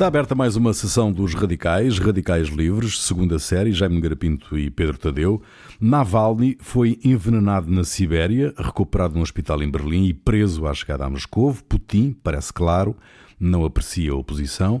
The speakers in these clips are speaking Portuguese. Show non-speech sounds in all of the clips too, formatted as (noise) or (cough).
Está aberta mais uma sessão dos Radicais, Radicais Livres, segunda série, Jaime Garapinto e Pedro Tadeu. Navalny foi envenenado na Sibéria, recuperado num hospital em Berlim e preso à chegada a Moscou. Putin, parece claro, não aprecia a oposição.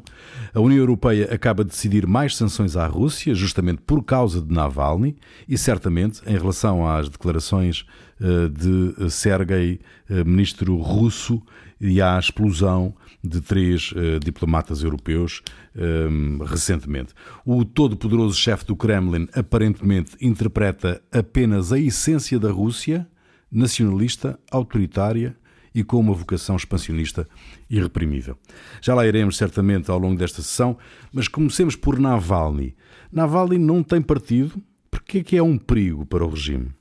A União Europeia acaba de decidir mais sanções à Rússia, justamente por causa de Navalny, e certamente em relação às declarações eh, de Sergei, eh, ministro russo, e à explosão de três uh, diplomatas europeus um, recentemente. O todo-poderoso chefe do Kremlin aparentemente interpreta apenas a essência da Rússia, nacionalista, autoritária e com uma vocação expansionista irreprimível. Já lá iremos certamente ao longo desta sessão, mas comecemos por Navalny. Navalny não tem partido, porque é que é um perigo para o regime?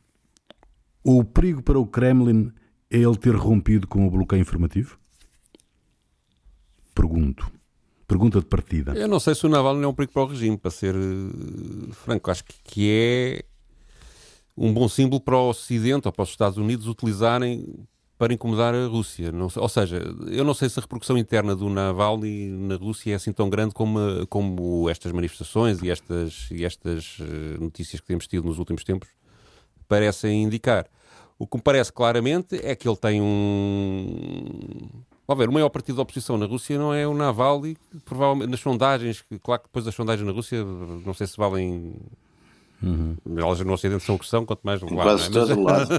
Ou o perigo para o Kremlin é ele ter rompido com o bloqueio informativo? Pergunto. Pergunta de partida. Eu não sei se o Navalny é um perigo para o regime, para ser uh, franco. Acho que é um bom símbolo para o Ocidente ou para os Estados Unidos utilizarem para incomodar a Rússia. Não, ou seja, eu não sei se a repercussão interna do Navalny na Rússia é assim tão grande como, como estas manifestações e estas, e estas eh, notícias que temos tido nos últimos tempos parecem indicar. O que me parece claramente é que ele tem um. Vamos ver, o maior partido da oposição na Rússia não é o Navalny, provavelmente nas sondagens, claro que depois as sondagens na Rússia, não sei se valem Uhum. Elas no Ocidente são o que são, quanto mais lá. Quase é? todo lado.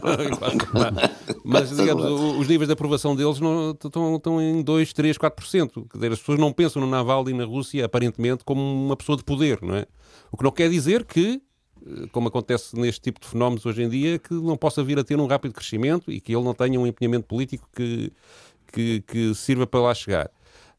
(laughs) Mas, digamos, os níveis de aprovação deles não, estão, estão em 2, 3, 4%. As pessoas não pensam no Navalny na Rússia, aparentemente, como uma pessoa de poder, não é? O que não quer dizer que eh, como acontece neste tipo de fenómenos hoje em dia, que não possa vir a ter um rápido crescimento e que ele não tenha um empenhamento político que, que, que sirva para lá chegar.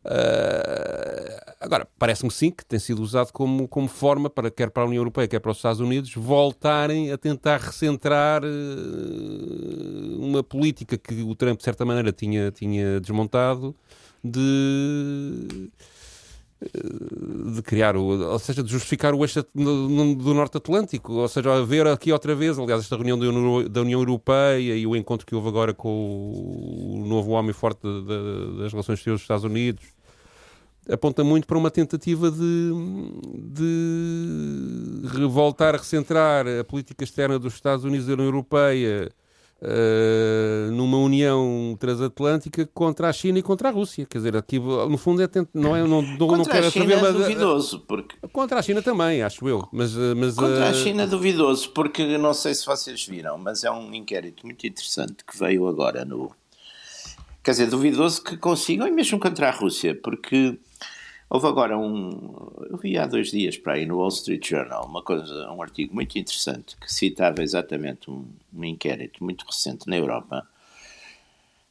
Uh, agora, parece-me sim que tem sido usado como, como forma para, quer para a União Europeia, quer para os Estados Unidos, voltarem a tentar recentrar uh, uma política que o Trump, de certa maneira, tinha, tinha desmontado de de criar, o, ou seja, de justificar o eixo do Norte Atlântico, ou seja, haver aqui outra vez, aliás, esta reunião da União Europeia e o encontro que houve agora com o novo homem forte das relações exteriores dos Estados Unidos, aponta muito para uma tentativa de, de voltar a recentrar a política externa dos Estados Unidos e da União Europeia Uh, numa união transatlântica contra a China e contra a Rússia. Quer dizer, aqui no fundo é tent... não é não, não, contra não quero a China é duvidoso porque contra a China também acho eu, mas eh, mas contra uh... a China é duvidoso porque não sei se vocês viram, mas é um inquérito muito interessante que veio agora no quer dizer duvidoso que consigam e mesmo contra a Rússia porque Houve agora um. Eu vi há dois dias para aí no Wall Street Journal uma coisa, um artigo muito interessante que citava exatamente um, um inquérito muito recente na Europa,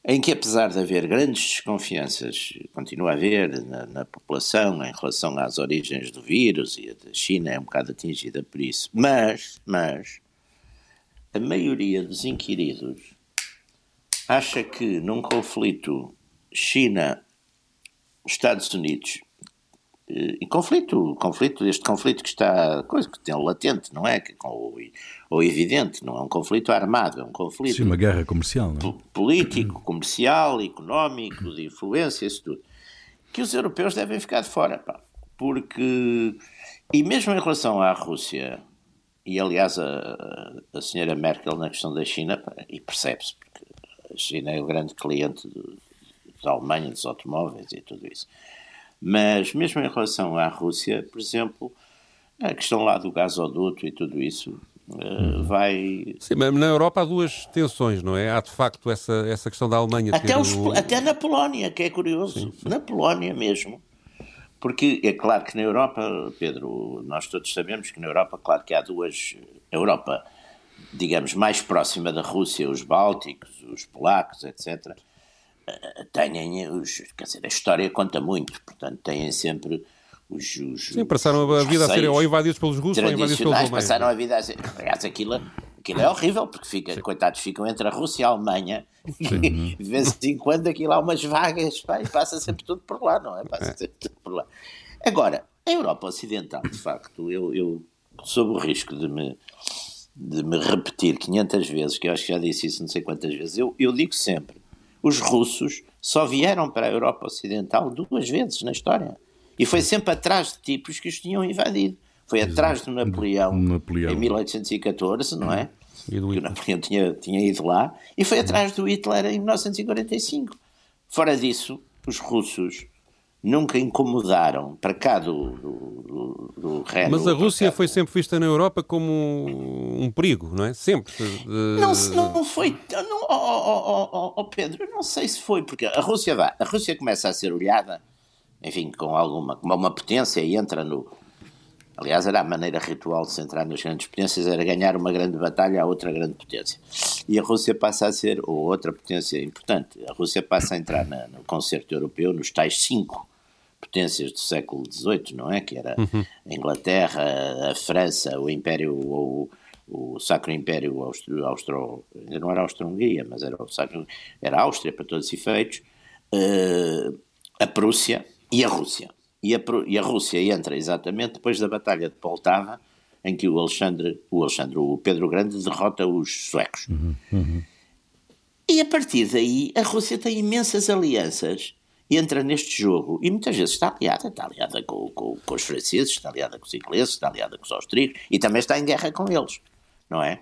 em que, apesar de haver grandes desconfianças, continua a haver na, na, população em relação às origens do vírus, e a China é um bocado atingida por isso, mas, mas a maioria dos inquiridos acha que num conflito China-Estados Unidos em conflito, conflito, este conflito que está, coisa que tem latente, não é? Ou, ou evidente, não é um conflito armado, é um conflito. Sim, uma guerra comercial, não é? Político, comercial, económico, de influência, isso tudo. Que os europeus devem ficar de fora, pá. Porque, e mesmo em relação à Rússia, e aliás a, a senhora Merkel na questão da China, pá, e percebe-se, porque a China é o grande cliente do, da Alemanha, dos automóveis e tudo isso. Mas mesmo em relação à Rússia, por exemplo, a questão lá do gasoduto e tudo isso uh, vai. Sim, mas na Europa há duas tensões, não é? Há de facto essa, essa questão da Alemanha. Até, os, o... até na Polónia, que é curioso. Sim, sim. Na Polónia mesmo. Porque é claro que na Europa, Pedro, nós todos sabemos que na Europa, claro que há duas. Europa, digamos, mais próxima da Rússia, os bálticos, os polacos, etc têm os, quer dizer, a história conta muito, portanto, têm sempre os, os Sim, passaram a vida a ser ou invadidos pelos russos ou invadidos pelos alemães. passaram a vida a ser, aliás, aquilo, aquilo é horrível, porque fica, coitados, ficam entre a Rússia e a Alemanha, e (laughs) de vez em quando aquilo há umas vagas, pá, e passa sempre tudo por lá, não é? Passa é. sempre tudo por lá. Agora, a Europa Ocidental, de facto, eu, eu sob o risco de me de me repetir 500 vezes, que eu acho que já disse isso não sei quantas vezes, eu, eu digo sempre, os russos só vieram para a Europa Ocidental duas vezes na história. E foi sempre atrás de tipos que os tinham invadido. Foi atrás do Napoleão, Napoleão. em 1814, não é? E do o Napoleão tinha, tinha ido lá. E foi atrás do Hitler em 1945. Fora disso, os russos nunca incomodaram para cá do, do, do, do Mas a Rússia foi sempre vista na Europa como um perigo, não é? Sempre. Não, não foi. Não, oh, oh, oh, Pedro, não sei se foi, porque a Rússia vai, a Rússia começa a ser olhada, enfim, com alguma, como uma potência e entra no. Aliás, era a maneira ritual de se entrar nas grandes potências, era ganhar uma grande batalha a outra grande potência. E a Rússia passa a ser, ou outra potência importante, a Rússia passa a entrar na, no concerto europeu, nos tais cinco potências do século XVIII, não é? Que era uhum. a Inglaterra, a França, o Império, o, o Sacro Império Austro, Austro ainda não era Austro-Hungria, mas era, o Sacro, era a Áustria para todos os efeitos, uh, a Prússia e a Rússia. E a, e a Rússia entra exatamente depois da Batalha de Poltava, em que o Alexandre, o Alexandre, o Pedro Grande derrota os suecos. Uhum, uhum. E a partir daí a Rússia tem imensas alianças entra neste jogo e muitas vezes está aliada, está aliada com, com, com, os franceses, está aliada com os ingleses, está aliada com os austríacos e também está em guerra com eles, não é?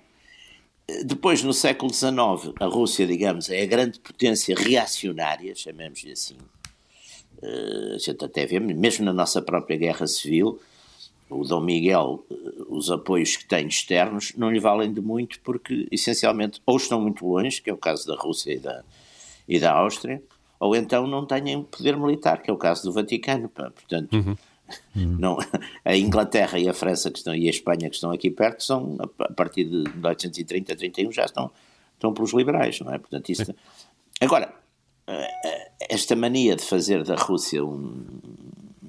Depois, no século XIX, a Rússia, digamos, é a grande potência reacionária, chamemos-lhe assim. Uh, a gente até vê, mesmo na nossa própria guerra civil, o Dom Miguel, eh, os apoios que tem externos não lhe valem de muito porque, essencialmente, ou estão muito longe, que é o caso da Rússia e da, e da Áustria, ou então não têm poder militar, que é o caso do Vaticano. Portanto, uhum. (laughs) Não, a Inglaterra e a França que estão, e a Espanha que estão aqui perto são, a partir de 1830, 31, já estão, estão pelos liberais, não é? Portanto, isso... Agora, eh, eh, esta mania de fazer da Rússia um,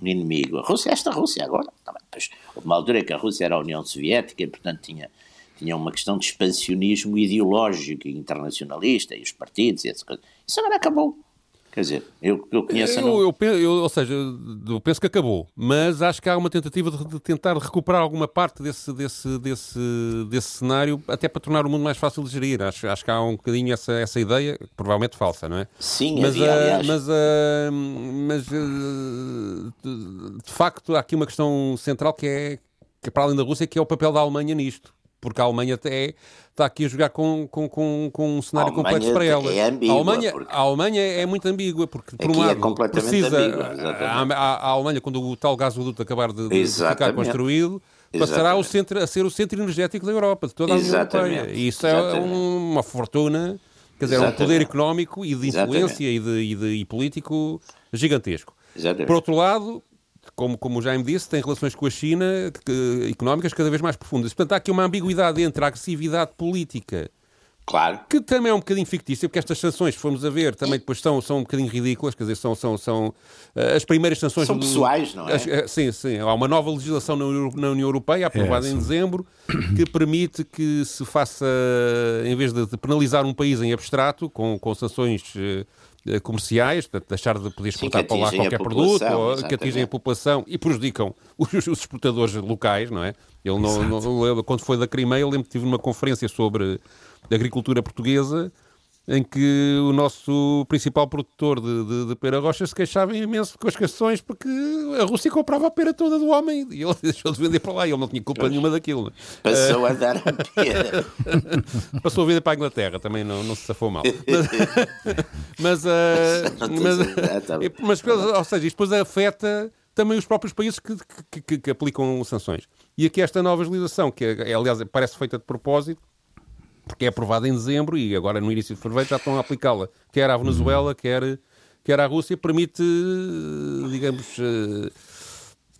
inimigo, a Rússia, esta Rússia agora, tá pois, houve uma altura que a Rússia era a União Soviética e, portanto, tinha, tinha uma questão de expansionismo ideológico e internacionalista e os partidos e essas coisas. Isso agora acabou. Quer dizer, eu, eu conheço. Eu, eu, eu, ou seja, eu penso que acabou, mas acho que há uma tentativa de, de, tentar recuperar alguma parte desse, desse, desse, desse cenário, até para tornar o mundo mais fácil de gerir. Acho, acho que há um bocadinho essa, essa ideia, provavelmente falsa, não é? Sim, mas, havia, aliás. mas, mas de facto, há aqui uma questão central que é, que é para além da Rússia, que é o papel da Alemanha nisto porque a Alemanha até está aqui a jogar com, com, com, com um cenário complexo para ela. É ambígua, a, Alemanha, a Alemanha é muito ambígua, porque por um é lado é precisa. A, a, a, Alemanha, quando o tal gasoduto acabar de, de ficar construído, passará centro, a ser o centro energético da Europa, de toda a União Europeia. E isso é Exatamente. é uma fortuna, quer dizer, é um poder económico e de influência e, de, e, de, e político gigantesco. Exatamente. Por outro lado, como, como o Jaime disse, tem relações com a China que, económicas cada vez mais profundas. Portanto, há aqui uma ambiguidade entre a agressividade política Claro. Que também é um bocadinho fictício, porque estas sanções, se formos a ver, também depois são, são um bocadinho ridículas, quer dizer, são, são, são uh, as primeiras sanções... São pessoais, não é? As, uh, sim, sim. Há uma nova legislação na, na União Europeia, aprovada é, em dezembro, que permite que se faça, em vez de, de penalizar um país em abstrato, com, com sanções... Uh, comerciais, portanto, deixar de poder exportar Sim, para lá qualquer produto, ou, que atingem a população e prejudicam (laughs) os, os exportadores locais, não é? Ele não, não, quando foi da Crimeia, eu lembro que tive uma conferência sobre agricultura portuguesa, em que o nosso principal produtor de, de, de pera rocha se queixava imenso com as questões porque a Rússia comprava a pera toda do homem e ele (laughs) deixou de vender para lá e ele não tinha culpa pois. nenhuma daquilo. Né? Passou a dar a pera. (laughs) Passou a vender para a Inglaterra, também não, não se safou mal. (laughs) Mas, mas, uh, mas, mas, ou seja, isto depois afeta também os próprios países que, que, que, que aplicam sanções. E aqui esta nova legislação, que é, aliás parece feita de propósito, porque é aprovada em dezembro e agora no início de fevereiro já estão a aplicá-la, quer à Venezuela, quer, quer à Rússia, permite, digamos, uh,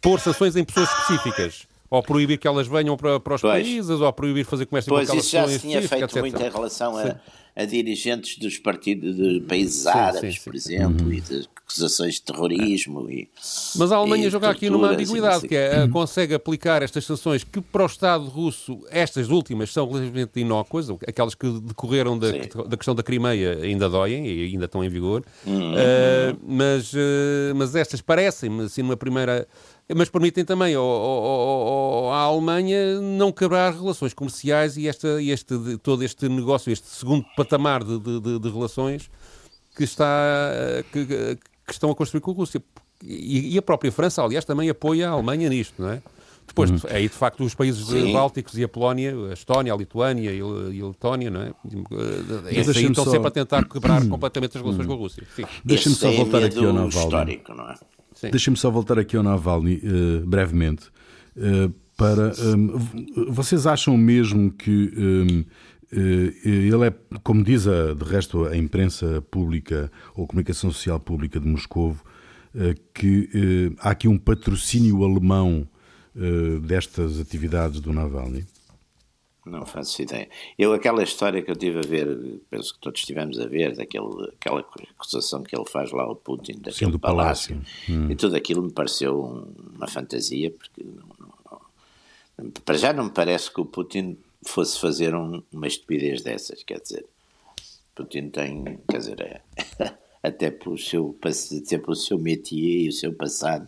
pôr sanções em pessoas específicas. Ou proibir que elas venham para, para os pois. países, ou proibir fazer comércio pois, com aquelas pessoas. Pois, isso já se tinha feito etc. muito em relação a, a dirigentes dos partidos de países sim, árabes, sim, sim, por exemplo, uhum. e de acusações de terrorismo. E, Mas a Alemanha joga aqui numa ambiguidade, que é, uhum. consegue aplicar estas sanções que para o Estado russo, estas últimas, são relativamente inócuas, aquelas que decorreram da, da questão da Crimeia ainda doem e ainda estão em vigor, uhum. uh, mas, uh, mas estas parecem-me, assim, numa primeira mas permitem também ao, ao, ao, à Alemanha não quebrar relações comerciais e, esta, este, todo este negócio, este segundo patamar de, de, de relações que, está, que, que, estão a construir com a Rússia. e, e, a própria França, aliás, também apoia a Alemanha nisto, não é? Depois, uhum. aí de facto, os países Sim. bálticos e a Polónia, a Estónia, a Lituânia e a Letónia, não é? Esses aí estão só... sempre a tentar quebrar (clears throat) completamente as relações uhum. com a Rússia. Deixa-me só voltar aqui ao Navalny. É? Deixa-me só voltar aqui ao Navalny, uh, brevemente, uh, para. Um, vocês acham mesmo que. Um, eh, ele é, como diz a, de resto a imprensa pública ou a comunicação social pública de Moscou, que há aqui um patrocínio alemão destas atividades do Navalny? Não faço ideia. Eu, aquela história que eu tive a ver, penso que todos estivemos a ver, daquele, aquela acusação que ele faz lá ao Putin, daquele Sim, do palácio, palácio. Hum. e tudo aquilo me pareceu uma fantasia, porque não, não, não, para já não me parece que o Putin fosse fazer um, uma estupidez dessas, quer dizer, Putin tem, quer dizer, é, (laughs) até, pelo seu, até pelo seu métier e o seu passado,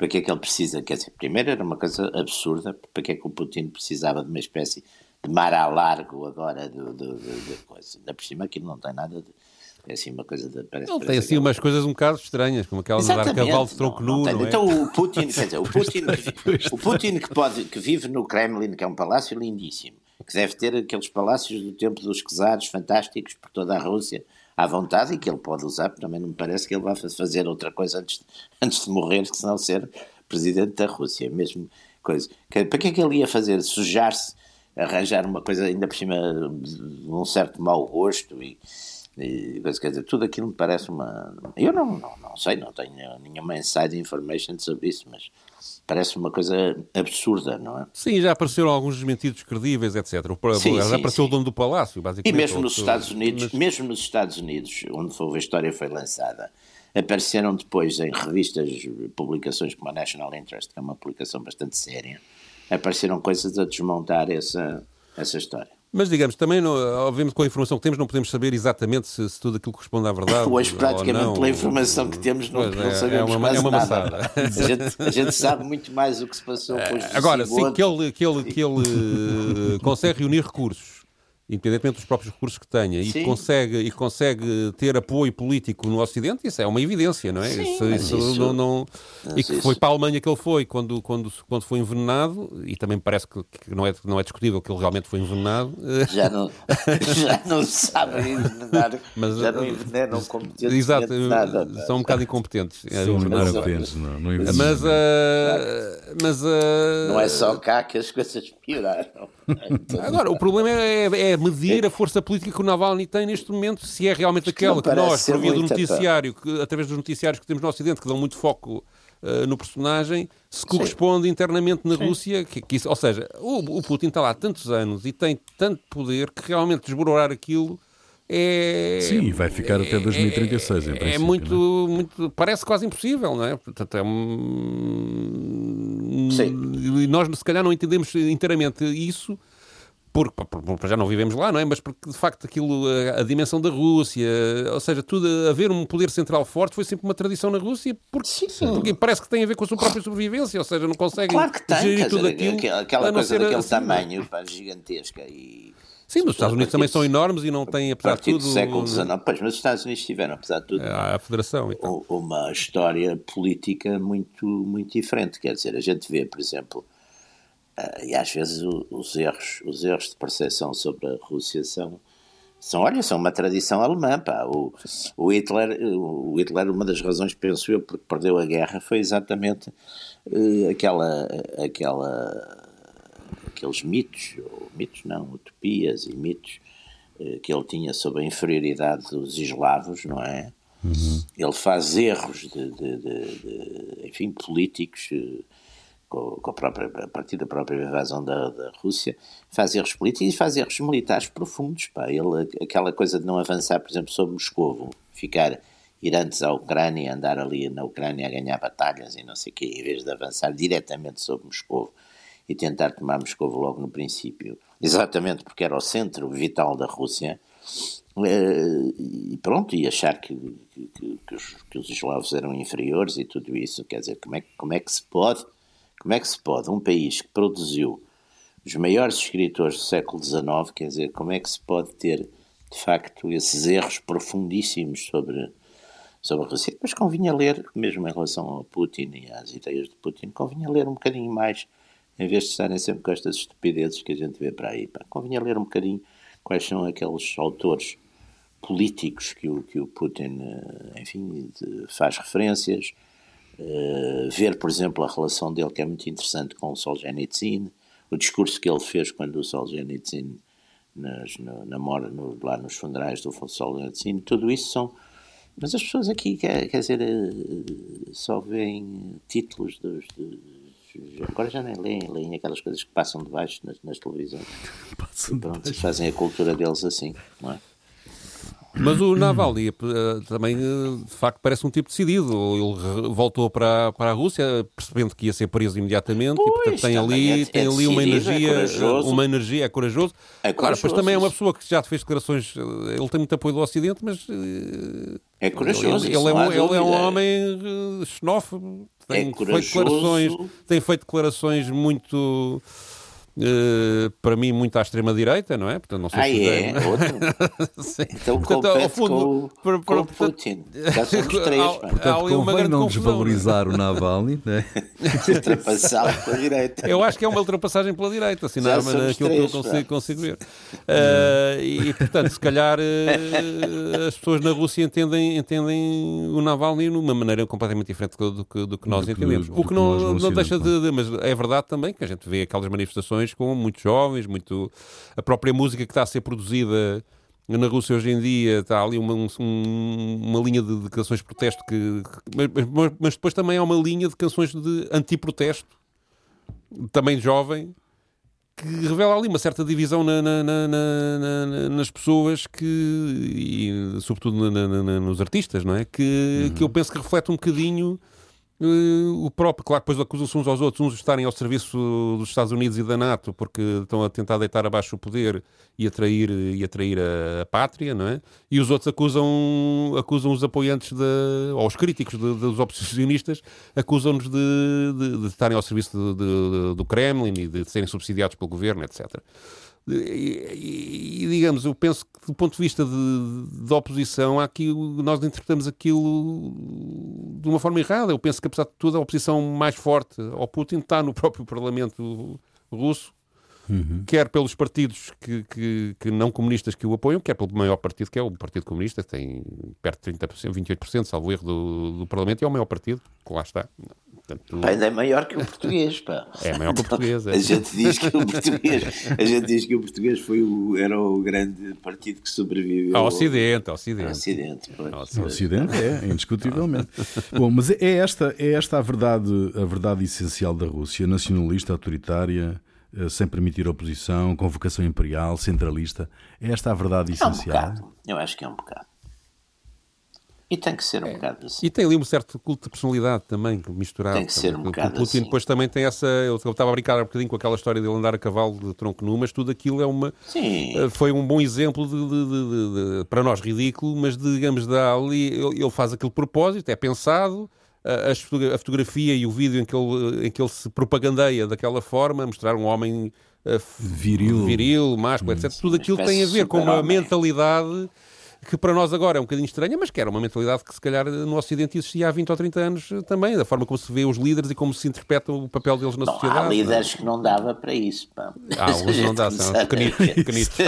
para que é que ele precisa? Quer dizer, primeiro era uma coisa absurda, para que é que o Putin precisava de uma espécie de mar a largo agora de, de, de, de coisa. Ainda por cima aquilo não tem nada de. É assim uma coisa de. Parece, ele tem assim umas coisas um bocado estranhas, como aquela de dar cavalo de tronco nu. É? Então o Putin, quer dizer, o Putin, que, o Putin que, pode, que vive no Kremlin, que é um palácio lindíssimo, que deve ter aqueles palácios do tempo dos czares fantásticos por toda a Rússia à vontade e que ele pode usar, porque também não me parece que ele vá fazer outra coisa antes de, (laughs) antes de morrer, que senão ser presidente da Rússia, mesmo coisa. Que, para que é que ele ia fazer? Sujar-se, arranjar uma coisa ainda por cima de um certo mau gosto e, e quer dizer, tudo aquilo me parece uma. Eu não, não, não sei, não tenho nenhuma inside information sobre isso, mas parece uma coisa absurda, não é? Sim, já apareceram alguns desmentidos credíveis, etc. O, sim, já sim, apareceu sim. o dono do palácio, basicamente. E mesmo nos Estados Unidos, mas... mesmo nos Estados Unidos, onde a história foi lançada, apareceram depois em revistas, publicações como a National Interest, que é uma publicação bastante séria, apareceram coisas a desmontar essa, essa história. Mas, digamos, também, não, obviamente, com a informação que temos, não podemos saber exatamente se, se tudo aquilo corresponde à verdade. Hoje, praticamente, pela informação que temos, não, não é, sabemos é uma, é uma nada. (laughs) A gente, a gente, sabe muito mais o que se passou com os Agora, sim, que ele, que ele, que ele consegue reunir recursos independentemente dos próprios recursos que tenha, e consegue, e consegue ter apoio político no Ocidente, isso é uma evidência, não é? Sim, isso, isso, isso, não, não... E que foi para a Alemanha que ele foi quando, quando, quando foi envenenado, e também parece que, que não, é, não é discutível que ele realmente foi envenenado. (laughs) Já não, já não sabem envenenar, Mas, já não envenenam competentes. (laughs) Exato, nada, são um bocado incompetentes. São incompetentes, não, não Mas, uh, mas uh... não é só cá que as coisas pioraram. (laughs) Agora, o problema é, é medir a força política que o Navalny tem neste momento, se é realmente aquela que nós, por via do noticiário, que, através dos noticiários que temos no Ocidente, que dão muito foco uh, no personagem, se corresponde Sim. internamente na Sim. Rússia. Que, que isso, ou seja, o, o, Putin está lá há tantos anos e tem tanto poder que realmente desbororar aquilo. É, Sim, vai ficar até 2036, é, em É muito, é? muito. Parece quase impossível, não é? Portanto, é um... Sim. E nós, se calhar, não entendemos inteiramente isso porque, porque já não vivemos lá, não é? Mas porque de facto aquilo, a, a, dimensão da Rússia, ou seja, tudo haver um poder central forte foi sempre uma tradição na Rússia, porque, sim, porque parece que tem a ver com a sua própria sobrevivência, ou seja, não conseguem claro que tem, gerir tudo dizer, aquilo. Aquela coisa daquele assim, tamanho, pá, gigantesca e. Sim, mas os Estados Unidos também são enormes e não têm, apesar de tudo. Do século XIX, pois, mas os Estados Unidos tiveram, apesar de tudo, a Federação, então. uma história política muito, muito diferente. Quer dizer, a gente vê, por exemplo, e às vezes o, os erros, os erros de percepção sobre a Rússia são, são, olha, são uma tradição alemã, pá. O, o, Hitler, o Hitler, uma das razões, penso eu, porque perdeu a guerra foi exatamente uh, aquela, aquela, aqueles mitos, ou mitos não, utopias e mitos uh, que ele tinha sobre a inferioridade dos eslavos, não é? Uhum. Ele faz erros de, de, de, de enfim, políticos com, com a, própria, a partir da própria invasão da, da Rússia, faz erros políticos e faz erros militares profundos. Pá. Ele, aquela coisa de não avançar, por exemplo, sobre Moscou, ficar ir antes à Ucrânia, andar ali na Ucrânia a ganhar batalhas e não sei o quê, em vez de avançar diretamente sobre Moscou e tentar tomar Moscou logo no princípio, exatamente porque era o centro vital da Rússia, eh, e pronto, e achar que, que, que, os, que os eslavos eram inferiores e tudo isso, quer dizer, como é, como é que se pode como é que se pode um país que produziu os maiores escritores do século XIX, quer dizer, como é que se pode ter, de facto, esses erros profundíssimos sobre, sobre a Rússia, mas convinha ler, mesmo em relação ao Putin e às ideias de Putin, convinha ler um bocadinho mais, em vez de estarem sempre com estas estupidezes que a gente vê para aí. Pá. Convinha ler um bocadinho quais são aqueles autores políticos que o, que o Putin, eh, enfim, faz referências, uh, ver, por exemplo, a relação dele, que é muito interessante, com o Solzhenitsyn, o discurso que ele fez quando o Solzhenitsyn nas, no, na no, lá nos funerais do Solzhenitsyn, tudo isso são mas as pessoas aqui, quer, quer dizer, eh, só veem títulos dos, dos agora já nem leem, leem aquelas coisas que passam debaixo nas, nas televisões. (laughs) Passam Pronto, fazem a cultura deles assim, não é? Mas o Navalny eh, também, eh, de facto, parece um tipo decidido. Ele voltou para, para a Rússia, percebendo que ia ser preso imediatamente, pois, e portanto tem ali, é, tem ali uma é energia, é uma energia, é corajoso. É claro, depois também é uma pessoa que já fez declarações, eh, ele tem muito apoio do Ocidente, mas é corajoso. Ele, ele, é, um, ele é um homem xenófobo, tem, é feito declarações, tem feito declarações muito Uh, para mim, muito à extrema-direita, não é? Portanto, não sei ah, se é? (laughs) Sim. Então, portanto, ao fundo, com, com, com Putin. Já somos (laughs) três. Há, portanto, há convém não desvalorizar o Navalny, né? (laughs) ultrapassá-lo pela direita. Eu acho que é uma ultrapassagem pela direita, assim, na arma que eu consigo, consigo ver. Uh, e, portanto, se calhar uh, as pessoas na Rússia entendem, entendem o Navalny de uma maneira completamente diferente do que, do que nós do entendemos. Que, o que não, não deixa de, de. Mas é verdade também que a gente vê aquelas manifestações com muitos jovens, muito a própria música que está a ser produzida na Rússia hoje em dia está ali uma, um, uma linha de, de, canções de protesto que, que mas, mas, depois também há uma linha de canções de anti-protesto também jovem que revela ali uma certa divisão na, na, na, nas pessoas que e sobretudo nos artistas não é que, uhum. que eu penso que reflete um bocadinho Uh, o próprio, claro, depois acusam-se uns aos outros, uns estarem ao serviço dos Estados Unidos e da NATO porque estão a tentar deitar abaixo o poder e atrair, e atrair a, a pátria, não é? E os outros acusam, acusam os apoiantes, de, ou os críticos de, de, dos oposicionistas, acusam-nos de, de, estarem ao serviço do Kremlin e de serem subsidiados pelo governo, etc. E, e, digamos, eu penso que do ponto de vista de, de oposição, aqui, nós interpretamos aquilo de uma forma errada. Eu penso que, apesar de tudo, a oposição mais forte ao Putin está no próprio Parlamento russo, uhum. quer pelos partidos que, que, que, não comunistas que o apoiam, quer pelo maior partido, que é o Partido Comunista, que tem perto de 30%, 28%, salvo erro, do, do Parlamento, e é o maior partido, que lá está. Portanto, ainda é maior que o português, pá. É maior que o português. É. A gente diz que o português, a gente diz que o português foi o, era o grande partido que sobreviveu ao Ocidente, ao Ocidente. Ao Ocidente, ao Ocidente é, indiscutivelmente. Bom, mas é esta, é esta a verdade, a verdade essencial da Rússia, nacionalista, autoritária, sem permitir oposição, com vocação imperial, centralista. É esta a verdade essencial? É um bocado. Eu acho que é um bocado. E tem que ser um é. bocado assim. E tem ali um certo culto de personalidade também, misturado. Tem que ser um bocado Putin assim. depois também tem essa... Eu estava a brincar um bocadinho com aquela história dele andar a cavalo de tronco nu, mas tudo aquilo é uma... Sim. Eh, foi um bom exemplo de, de, de, de para nós ridículo, mas digamos, dá ali... Ele faz aquele propósito, é pensado... A, a fotografia e o vídeo em que, ele, em que ele se propagandeia daquela forma, mostrar um homem uh, viril, viril másculo, etc. Tudo aquilo tem a ver com uma mentalidade que para nós agora é um bocadinho estranha, mas que era uma mentalidade que se calhar no Ocidente existia há 20 ou 30 anos também, da forma como se vê os líderes e como se interpreta o papel deles na não, sociedade. Há é? líderes que não dava para isso. Pá. Ah, uns não dá, são pequenitos. pequenitos.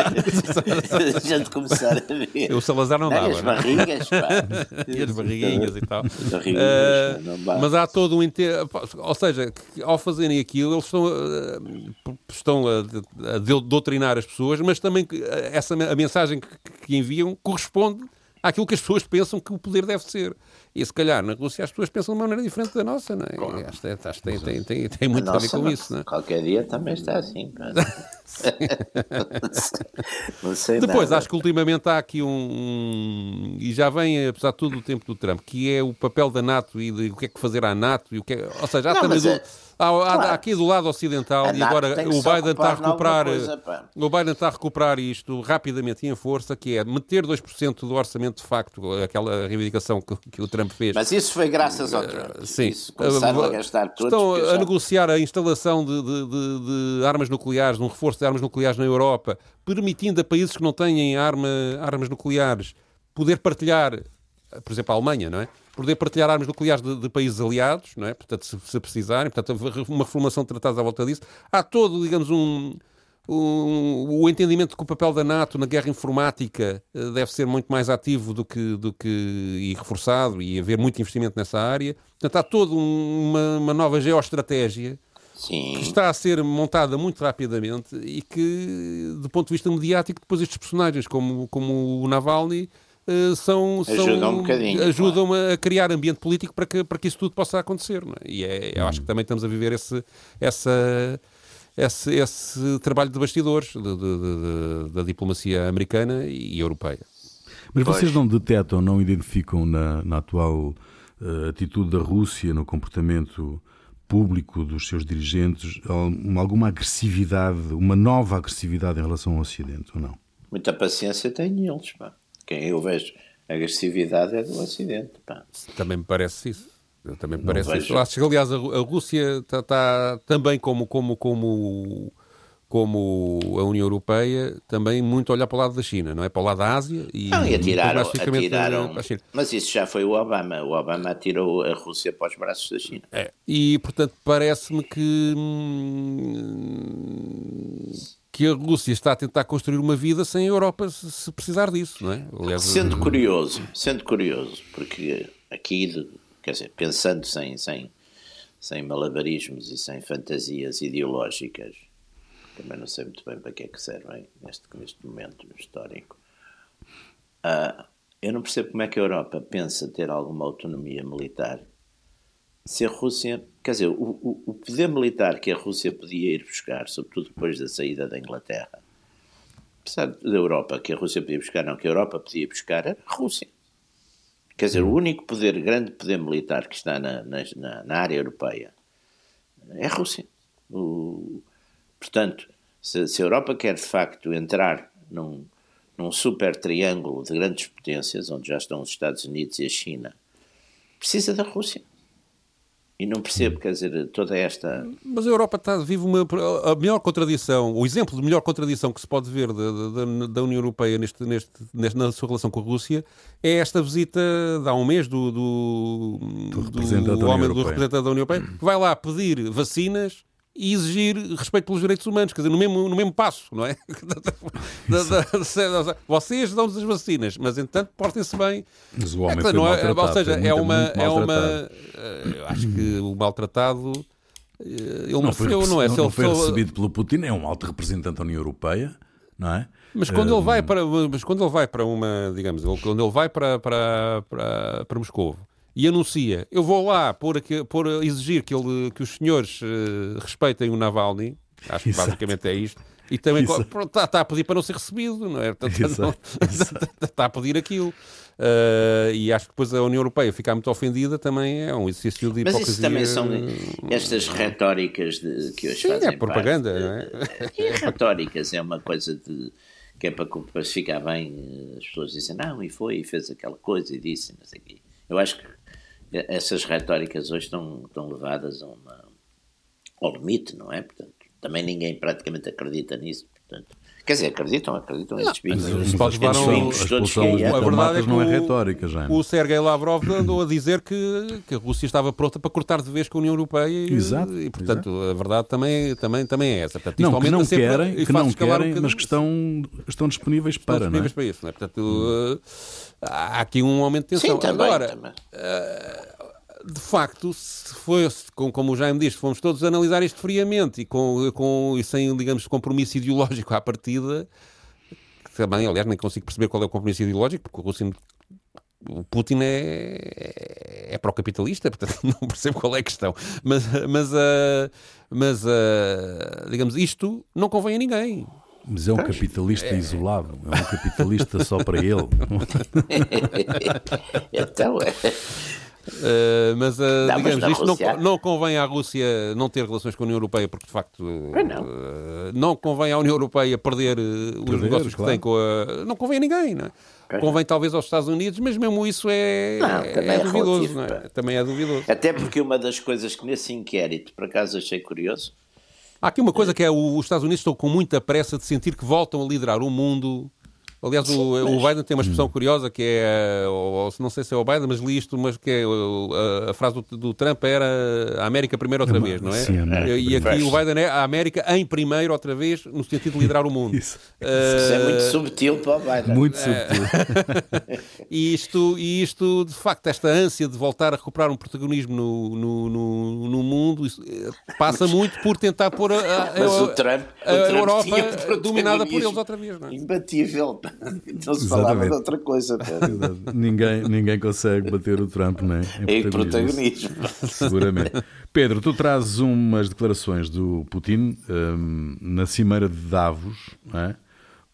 a gente começar a ver. O Salazar não, dava. E as é? barrigas, pá. (laughs) e as barriguinhas e tal. uh, mas há todo um inteiro. Ou seja, ao fazerem aquilo, eles estão, uh, estão a, a, doutrinar as pessoas, mas também essa, a mensagem que, que enviam corresponde corresponde àquilo que as pessoas pensam que o poder deve ser. E se calhar na Rússia as pessoas pensam de uma maneira diferente da nossa, não é? Claro. Acho, acho, tem, tem, tem, tem muito a, a ver com isso, não é? Qualquer dia também está assim. não (laughs) sei Depois, nada. acho que ultimamente há aqui um, E já vem, apesar de tudo, o tempo do Trump, que é o papel da NATO e de, o que é que fazer à NATO. E o que é, ou seja, há não, também. Há, claro. aqui do lado ocidental, e agora o Biden está a recuperar. Coisa, o Biden está a recuperar isto rapidamente e em força, que é meter 2% do orçamento de facto, aquela reivindicação que, que, o Trump fez. Mas isso foi graças ao Trump. Uh, sim. Isso começaram uh, a gastar todos. Estão a negociar a instalação de, de, de, de, armas nucleares, um reforço de armas nucleares na Europa, permitindo a países que não têm arma, armas nucleares poder partilhar por exemplo, a Alemanha, não é? Poder partilhar armas nucleares de, de países aliados, não é? Portanto, se, se precisarem, portanto, uma reformulação de tratados à volta disso. Há todo, digamos, um, o, o, entendimento de que o papel da NATO na guerra informática eh, deve ser muito mais ativo do que, do que e reforçado e haver muito investimento nessa área. Portanto, há toda uma, uma nova geoestratégia Sim. que está a ser montada muito rapidamente e que, do ponto de vista mediático, depois estes personagens, como, como o Navalny, uh, são, ajudam, um ajudam claro. a criar ambiente político para que, para que isso tudo possa acontecer. É? E é, eu acho que também estamos a viver esse, essa, esse, esse trabalho de bastidores de, de, de, da diplomacia americana e europeia. Mas vocês não detectam, não identificam na, na atual uh, atitude da Rússia, no comportamento público dos seus dirigentes alguma agressividade, uma nova agressividade em relação ao Ocidente, ou não? Muita paciência têm eles, pá. Quem eu vejo agressividade é do Ocidente, pá. Também me parece isso. Eu também me parece isso. Que, aliás, a, Rússia está tá também como, como, como como a União Europeia, também muito olhar para o lado da China, não é? Para o lado da Ásia e, não, e atiraram, atiraram. Mas isso já foi o Obama. O Obama atirou a Rússia para os braços da China. É. E, portanto, parece-me que, hum, que a Rússia está a tentar construir uma vida sem a Europa se precisar disso, não é? Aliás, sendo curioso, sendo curioso, porque aqui, quer dizer, pensando sem, sem, sem malabarismos e sem fantasias ideológicas, também não sei muito bem para que é que servem neste, neste momento histórico. Uh, eu não percebo como é que a Europa pensa ter alguma autonomia militar se a Rússia. Quer dizer, o, o, o poder militar que a Rússia podia ir buscar, sobretudo depois da saída da Inglaterra, apesar da Europa, que a Rússia podia buscar, não, que a Europa podia buscar, era a Rússia. Quer dizer, o único poder, grande poder militar que está na, na, na área europeia é a Rússia. O, Portanto, se, se a Europa quer de facto entrar num, num super triângulo de grandes potências, onde já estão os Estados Unidos e a China, precisa da Rússia. E não percebo, quer dizer, toda esta. Mas a Europa está, vive uma. A melhor contradição, o exemplo de melhor contradição que se pode ver da, da, da União Europeia neste, neste, neste, na sua relação com a Rússia é esta visita de há um mês do, do, do, representante, do, homem, do representante da União Europeia, que vai lá pedir vacinas e exigir respeito pelos direitos humanos, quer dizer, no mesmo, no mesmo passo, não é? (laughs) Vocês dão-nos as vacinas, mas entanto portem-se bem. Mas o homem é, não é, Ou seja, é uma. É uma eh, eu acho que o maltratado. Eh, ele não foi, não é? Não, não foi recebido pelo Putin, é um alto representante da União Europeia, não é? Mas quando ele vai para, mas quando ele vai para uma, digamos, quando ele vai para para para, para Moscou e anuncia, eu vou lá por, por exigir que, ele, que os senhores uh, respeitem o Navalny, acho que Exato. basicamente é isto, e também está, está, a pedir para não ser recebido, não é? (laughs) Está (laughs) a pedir aquilo. Uh, e acho que depois a União Europeia ficar muito ofendida também é um exercício de hipocrisia. Mas isso também são estas retóricas de, que hoje Sim, fazem é propaganda, parte, não é? é retóricas, é uma coisa de que é para, para ficar bem, as pessoas dizem, não, e foi, e fez aquela coisa, e disse, não sei o quê. Eu acho que essas retóricas hoje estão, estão levadas a uma, ao limite, não é? Portanto, também ninguém praticamente acredita nisso. Portanto, quer dizer, acreditam, acreditam esses bicos. Mas pode levar a, a verdade é que não é retórica, já. O Sergei Lavrov andou a dizer que, que a Rússia estava pronta para cortar de vez com a União Europeia e, exato, e portanto, exato. a verdade também, também, também é essa. Portanto, não, que não querem, que não querem um mas que estão, estão disponíveis para, estão disponíveis é? para isso, não é? Portanto, hum. há aqui um aumento de tensão. Sim, também, Agora, também. De facto, se foi, como o Jaime disse, fomos todos analisar isto friamente e, com, com, e sem, digamos, compromisso ideológico à partida, que também, aliás, nem consigo perceber qual é o compromisso ideológico, porque o Rússia o Putin é, é pró-capitalista, portanto (laughs) não percebo qual é a questão. Mas, mas, uh, mas uh, digamos, isto não convém a ninguém. Mas é um capitalista é. isolado, é um capitalista só para ele. (laughs) então é. Uh, mas, uh, não, digamos, mas isto não, não, convém à Rússia não ter relações com a União Europeia, porque de facto não. Uh, não convém à União Europeia perder, perder os negócios claro. que tem com a. Não convém a ninguém, não é? Convém talvez aos Estados Unidos, mas mesmo isso é, não, é, é duvidoso, não é? Também é duvidoso. Até porque uma das coisas que nesse inquérito, por acaso achei curioso. Há aqui uma coisa que é os Estados Unidos estão com muita pressa de sentir que voltam a liderar o mundo Aliás, o, o Biden tem uma expressão curiosa que é, ou, ou, não sei se é o Biden, mas li isto, mas que é a, a frase do, do, Trump era a América primeiro outra vez, não é? Sim, e aqui o Biden é a América em primeiro outra vez, no sentido de liderar o mundo. (laughs) Isso, uh, Isso é muito subtil para o Biden. Muito subtil. (laughs) e, isto, e isto, de facto, esta ânsia de voltar a recuperar um protagonismo no, no, no, no mundo isso, eh, passa mas, muito por tentar pôr a, a, a, o Trump, a, o Trump Europa dominada por eles outra vez. Não é? Imbatível. Não se falava de outra coisa. ninguém, ninguém consegue bater o Trump, não é? Em, protagonismo. Seguramente. Pedro, tu trazes umas declarações do Putin um, na cimeira de Davos, é?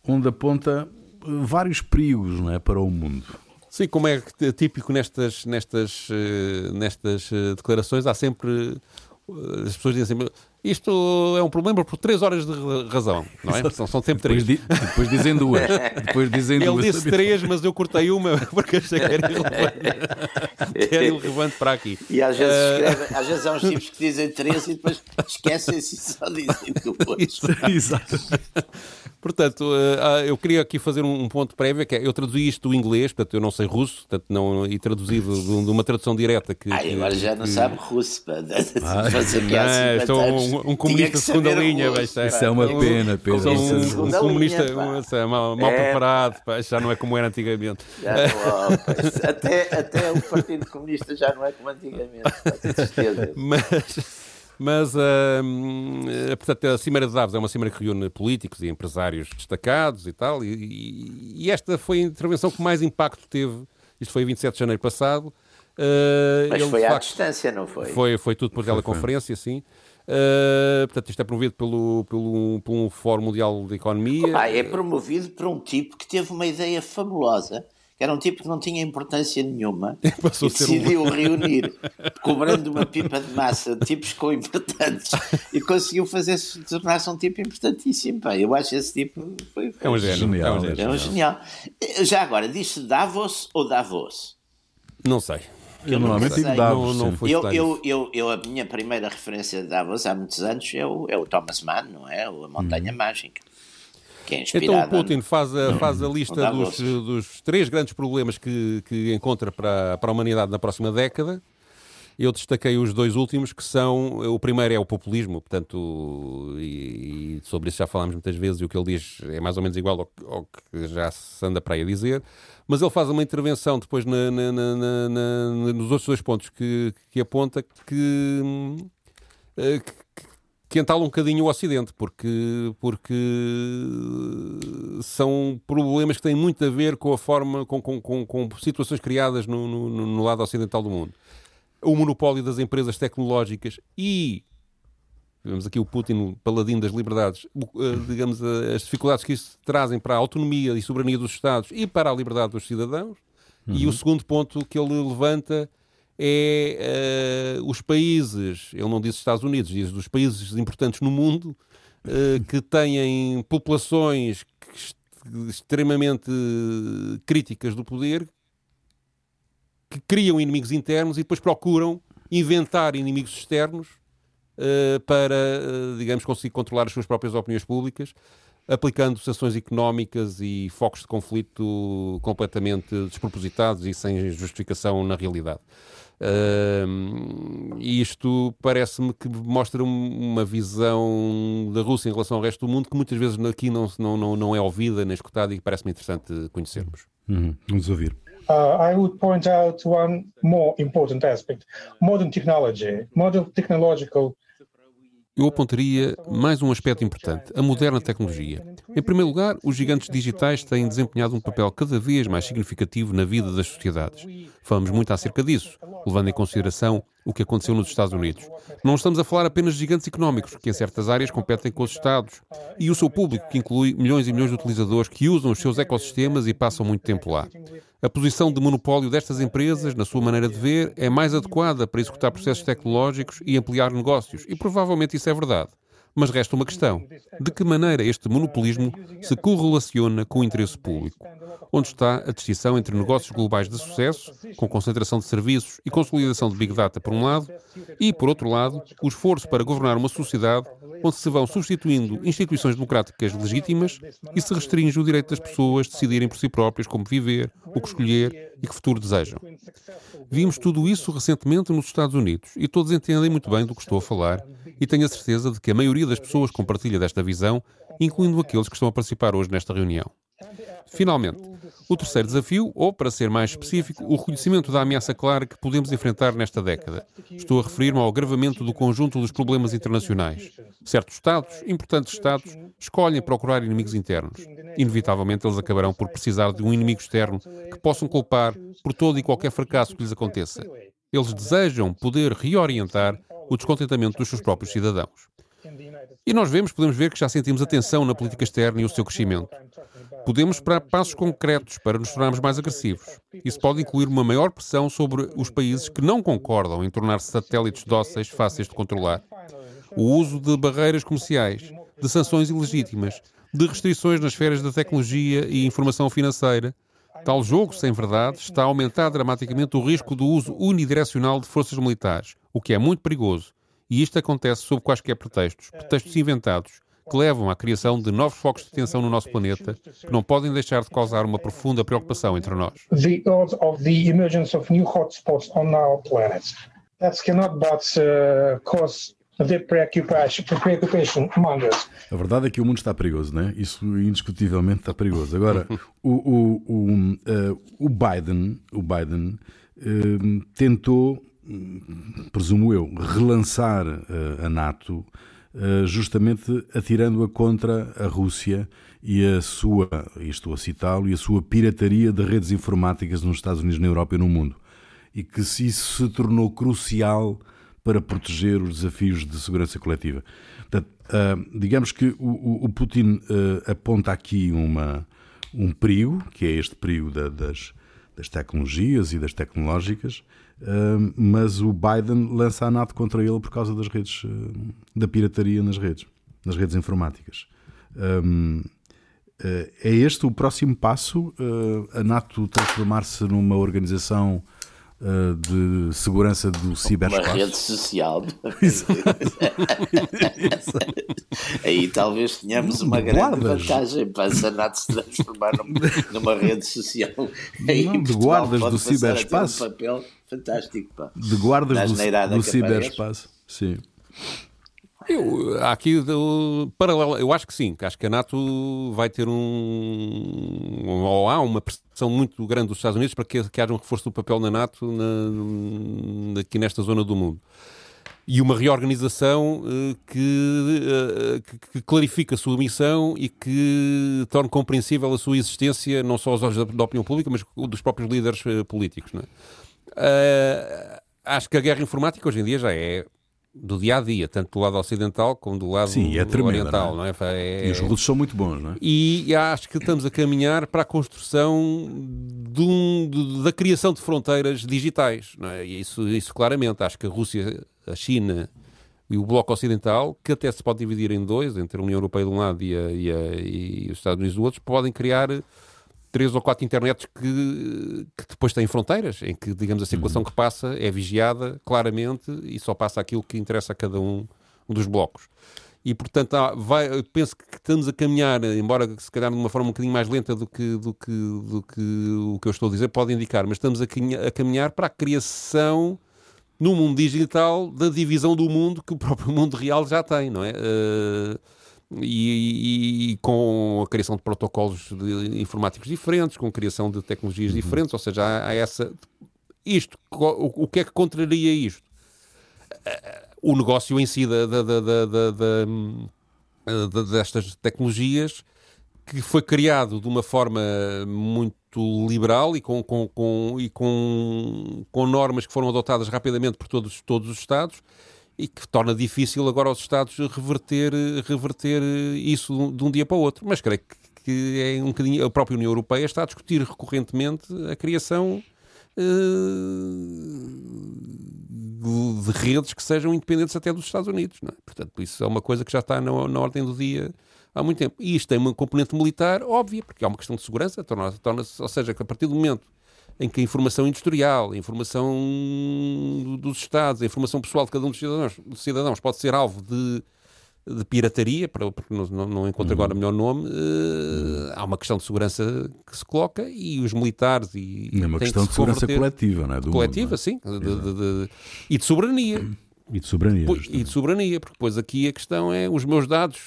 onde aponta vários perigos não é, para o mundo. Sim, como é típico nestas, nestas, eh, nestas eh, declarações, há sempre eh, as pessoas dizem assim, isto é um problema por três horas de razão, não é? São, são sempre três. Depois, di, depois dizem duas. (laughs) Depois dizem Ele duas, disse três, mas eu cortei uma (laughs) porque achei que era irrelevante, que era irrelevante para aqui. E às vezes, uh... escreve, às vezes há uns (laughs) tipos que dizem três e depois esquecem-se e só dizem duas. Exato. Portanto, uh, eu queria aqui fazer um, ponto prévio, que é, eu traduzi isto do inglês, portanto eu não sei russo, portanto não, e traduzido de, de uma tradução direta que... Ah, agora já não que... sabe russo, pá. Ah, não, estou um, um comunista de segunda linha, Isso é uma pena, Pedro. Um, um, comunista linha, mal, mal é, preparado, pá, já não é como era antigamente. Já não, até, até o Partido Comunista já não é como antigamente, (laughs) Mas... Mas, uh, portanto, a Cimeira de Davos é uma cimeira que reúne políticos e empresários destacados e tal, e, e, esta foi a intervenção que mais impacto teve. Isto foi 27 de janeiro passado. Uh, Mas ele, foi à facto, distância, não foi? Foi, foi tudo por teleconferência, sim. Uh, portanto, isto é promovido pelo, pelo, pelo Fórum Mundial de Economia. Ah, é promovido por um tipo que teve uma ideia fabulosa que era um tipo que não tinha importância nenhuma (laughs) e, e decidiu um... reunir, (laughs) cobrando uma pipa de massa, tipos com importantes e conseguiu fazer-se tornar-se um tipo importantíssimo. Pá. Eu acho esse tipo foi, foi é um gênio. Genial, é um gênio. É um genial. Já agora, disse Davos ou Davos? Não sei. Eu normalmente digo Davos. Não, não eu, eu, eu, eu, a minha primeira referência de Davos há muitos anos é o, é o Thomas Mann, não é? A Montanha hum. Mágica que é Então o Putin faz a, faz a lista dos, dos, três grandes problemas que, que encontra para, para a humanidade na próxima década. Eu destaquei os dois últimos, que são. O primeiro é o populismo, portanto, e, e sobre isso já falámos muitas vezes, e o que ele diz é mais ou menos igual ao, ao que já se anda para aí a dizer. Mas ele faz uma intervenção depois na, na, na, nos outros dois pontos que, que aponta que, eh, que que entala um bocadinho o Ocidente, porque, porque são problemas que têm muito a ver com a forma, com, com, com, com situações criadas no, no, no, lado ocidental do mundo. O monopólio das empresas tecnológicas e, vemos aqui o Putin, paladino das liberdades, eh, digamos, eh, as dificuldades que isso trazem para a autonomia e soberania dos Estados e para a liberdade dos cidadãos. Uhum. E o segundo ponto que ele levanta é uh, os países, ele não diz Estados Unidos, diz dos países importantes no mundo uh, (laughs) que têm populações extremamente críticas do poder, que criam inimigos internos e depois procuram inventar inimigos externos uh, para, digamos, conseguir controlar as suas próprias opiniões públicas, aplicando sanções económicas e focos de conflito completamente despropositados e sem justificação na realidade. Uh, isto parece-me que mostra uma visão da Rússia em relação ao resto do mundo que muitas vezes aqui não, não, não é ouvida nem escutada e parece-me interessante conhecermos. Uhum. Vamos ouvir. Uh, I would point out one more important aspect: modern technology, modern technological eu apontaria mais um aspecto importante, a moderna tecnologia. Em primeiro lugar, os gigantes digitais têm desempenhado um papel cada vez mais significativo na vida das sociedades. Falamos muito acerca disso, levando em consideração o que aconteceu nos Estados Unidos. Não estamos a falar apenas de gigantes económicos, que em certas áreas competem com os Estados, e o seu público, que inclui milhões e milhões de utilizadores que usam os seus ecossistemas e passam muito tempo lá. A posição de monopólio destas empresas, na sua maneira de ver, é mais adequada para executar processos tecnológicos e ampliar negócios, e provavelmente isso é verdade. Mas resta uma questão: de que maneira este monopolismo se correlaciona com o interesse público? Onde está a distinção entre negócios globais de sucesso, com concentração de serviços e consolidação de Big Data, por um lado, e, por outro lado, o esforço para governar uma sociedade onde se vão substituindo instituições democráticas legítimas e se restringe o direito das pessoas decidirem por si próprias como viver, o que escolher e que futuro desejam. Vimos tudo isso recentemente nos Estados Unidos e todos entendem muito bem do que estou a falar e tenho a certeza de que a maioria das pessoas compartilha desta visão, incluindo aqueles que estão a participar hoje nesta reunião. Finalmente, o terceiro desafio, ou, para ser mais específico, o reconhecimento da ameaça clara que podemos enfrentar nesta década. Estou a referir-me ao agravamento do conjunto dos problemas internacionais. Certos Estados, importantes Estados, escolhem procurar inimigos internos. Inevitavelmente, eles acabarão por precisar de um inimigo externo que possam culpar por todo e qualquer fracasso que lhes aconteça. Eles desejam poder reorientar o descontentamento dos seus próprios cidadãos. E nós vemos, podemos ver que já sentimos a tensão na política externa e o seu crescimento. Podemos esperar passos concretos para nos tornarmos mais agressivos. Isso pode incluir uma maior pressão sobre os países que não concordam em tornar-se satélites dóceis fáceis de controlar. O uso de barreiras comerciais, de sanções ilegítimas, de restrições nas esferas da tecnologia e informação financeira. Tal jogo, sem verdade, está a aumentar dramaticamente o risco do uso unidirecional de forças militares, o que é muito perigoso. E isto acontece sob quaisquer pretextos, pretextos inventados, que levam à criação de novos focos de tensão no nosso planeta, que não podem deixar de causar uma profunda preocupação entre nós. The odds of the emergence of new hotspots on our planet. That cannot but uh, cause the preoccupation, preoccupation among us. A verdade é que o mundo está perigoso, não é? Isso indiscutivelmente está perigoso. Agora, (laughs) o, o, o, uh, o Biden, o Biden uh, tentou, presumo eu, relançar uh, a NATO eh, justamente atirando-a contra a Rússia e a sua, estou a citá-lo, e a sua pirataria de redes informáticas nos Estados Unidos, na Europa e no mundo. E que isso se tornou crucial para proteger os desafios de segurança coletiva. Portanto, uh, digamos que o, Putin aponta aqui uma, um perigo, que é este perigo da, das, das tecnologias e das tecnológicas, mas o Biden lança a NATO contra ele por causa das redes, uh, da pirataria nas redes, nas redes informáticas. Um, uh, é este o próximo passo? Uh, a NATO transformar-se numa organização de segurança do ciberespaço? Uma rede social. (laughs) (laughs) Aí talvez tenhamos uma grande vantagem para a NATO se transformar numa rede social. Aí Não, de guardas do ciberespaço. Um papel fantástico. Pá. De guardas do, do ciberespaço. Sim. Eu, aqui, paralelo, eu acho que sim, acho que a NATO vai ter um. ou há uma pressão muito grande dos Estados Unidos para que, que haja um reforço do papel na NATO na, aqui nesta zona do mundo. E uma reorganização que, uh, que, que clarifique a sua missão e que torne compreensível a sua existência, não só aos olhos da, da opinião pública, mas dos próprios líderes uh, políticos. É? Uh, acho que a guerra informática hoje em dia já é do dia a dia, tanto do lado ocidental como do lado Sim, é tremenda, oriental. Não é? Não é? É, e os russos são muito bons, não é? E acho que estamos a caminhar para a construção de um, de, da criação de fronteiras digitais. Não é? Isso, isso claramente. Acho que a Rússia, a China e o Bloco Ocidental, que até se pode dividir em dois, entre a União Europeia de um lado e, a, e, a, e os Estados Unidos do outro, podem criar três ou quatro internets que, que, depois têm fronteiras, em que, digamos, a circulação que passa é vigiada claramente e só passa aquilo que interessa a cada um, um dos blocos. E, portanto, há, vai, penso que estamos a caminhar, embora se calhar de uma forma um bocadinho mais lenta do que, do que, do que o que eu estou a dizer pode indicar, mas estamos a, a caminhar para a criação no mundo digital da divisão do mundo que o próprio mundo real já tem, não é? Uh, e, e, com a criação de protocolos de informáticos diferentes, com a criação de tecnologias uhum. diferentes, ou seja, há, há, essa. Isto, o, o que é que contraria isto? O negócio em si da, da, da, da, destas tecnologias que foi criado de uma forma muito liberal e com, com, com, e com, com normas que foram adotadas rapidamente por todos, todos os Estados e que torna difícil agora aos Estados reverter, reverter isso de um dia para o outro. Mas creio que é um bocadinho. A própria União Europeia está a discutir recorrentemente a criação uh, de redes que sejam independentes até dos Estados Unidos. É? Portanto, isso é uma coisa que já está na, na, ordem do dia há muito tempo. E isto tem uma componente militar óbvia, porque é uma questão de segurança, torna, torna ou seja, que a partir do momento em que a informação industrial, a informação dos Estados, a informação pessoal de cada um dos cidadãos, dos cidadãos pode ser alvo de de pirataria, porque não, não encontro agora uhum. melhor nome, uh, há uma questão de segurança que se coloca e os militares e é uma questão de segurança coletiva, não é? Do coletiva, mundo, é? sim, de, de, de, e de soberania. E de soberania. e de soberania, porque depois aqui a questão é os meus dados,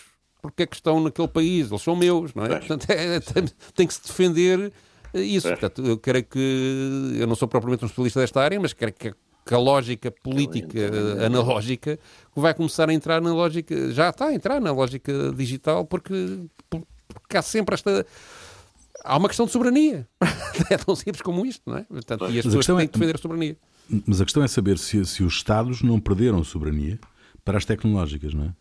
porque é que estão naquele país? Eles são meus, não é? Portanto, é, tem, tem, que se defender isso. Portanto, eu creio que eu não sou propriamente um especialista desta área, mas creio que que a lógica política analógica vai começar a entrar na lógica, já está a entrar na lógica digital, porque, porque há sempre esta. Há uma questão de soberania. (laughs) é tão simples como isto, não é? Portanto, e as pessoas têm é, que defender a soberania. Mas a questão é saber se, se os Estados não perderam soberania para as tecnológicas, não é?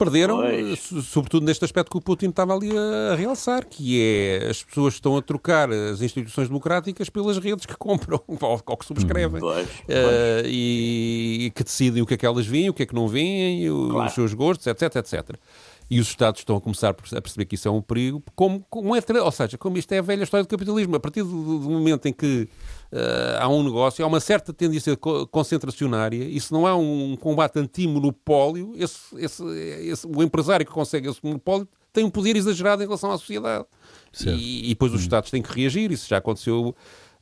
Perderam, pois. sobretudo neste aspecto que o Putin estava ali a, realçar, que é as pessoas estão a trocar as instituições democráticas pelas redes que compram (laughs) ou, que subscrevem pois, uh, pois. E, e, que decidem o que é que elas veem, o que é que não veem, claro. os seus gostos, etc, etc. E os Estados estão a começar a perceber que isso é um perigo, como, como é, ou seja, como isto é a velha história do capitalismo. A partir do, do momento em que uh, há um negócio, há uma certa tendência concentracionária, e se não há um combate anti-monopólio, esse, esse, esse, o empresário que consegue esse monopólio tem um poder exagerado em relação à sociedade. E, e, depois os hum. Estados têm que reagir, isso já aconteceu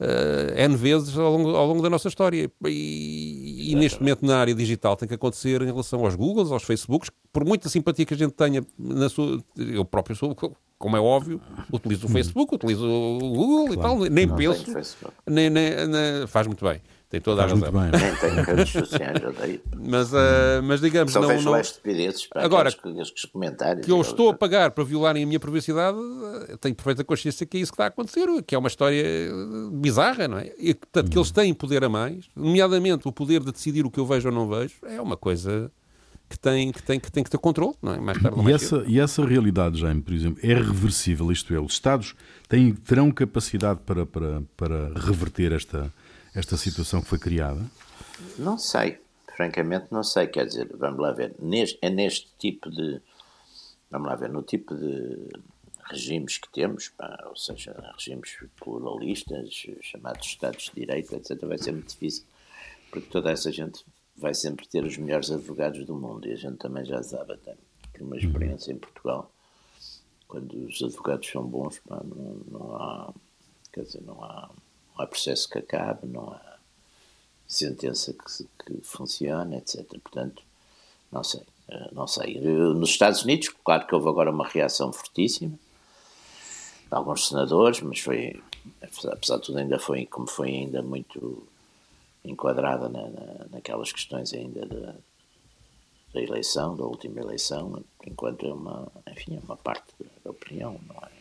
uh, N vezes ao longo, ao longo, da nossa história. E, e, neste momento na área digital tem que acontecer em relação aos Googles, aos Facebooks, por muita simpatia que a gente tenha na sua. Eu próprio sou, como é óbvio, utilizo o (laughs) Facebook, utilizo o Google claro, e tal, nem penso, nem, nem, nem, faz muito bem. Tem toda Faz a razão. Muito bem. Nem tenho redes sociais, Mas, uh, mas digamos, Só não. Vejo não... para Agora, aqueles, comentários. Que eu estou a pagar para violarem a minha privacidade, tenho perfeita consciência que é isso que está a acontecer, que é uma história bizarra, não é? E, portanto, que eles têm poder a mais, nomeadamente o poder de decidir o que eu vejo ou não vejo, é uma coisa que tem que, tem, que, tem que ter controle, não é? Mais tarde ou mais e essa, e essa realidade, Jaime, por exemplo, é reversível, isto é, os Estados têm, terão capacidade para, para, para reverter esta esta situação que foi criada? Não sei, francamente não sei. Quer dizer, vamos lá ver, neste, é neste tipo de. Vamos lá ver, no tipo de regimes que temos, pá, ou seja, regimes pluralistas, chamados Estados de Direito, etc., vai ser muito difícil, porque toda essa gente vai sempre ter os melhores advogados do mundo, e a gente também já sabe, até por uma experiência em Portugal, quando os advogados são bons, pá, não, não há, quer dizer, não há há processo que acabe, não há sentença que, que funcione, etc. Portanto, não sei, eh, não sei. Nos Estados Unidos, claro que houve agora uma reação fortíssima de alguns senadores, mas foi, apesar de tudo, ainda foi, como foi ainda muito enquadrada na, na, naquelas questões ainda da, da eleição, da última eleição, enquanto é uma, enfim, é uma parte da opinião, não é?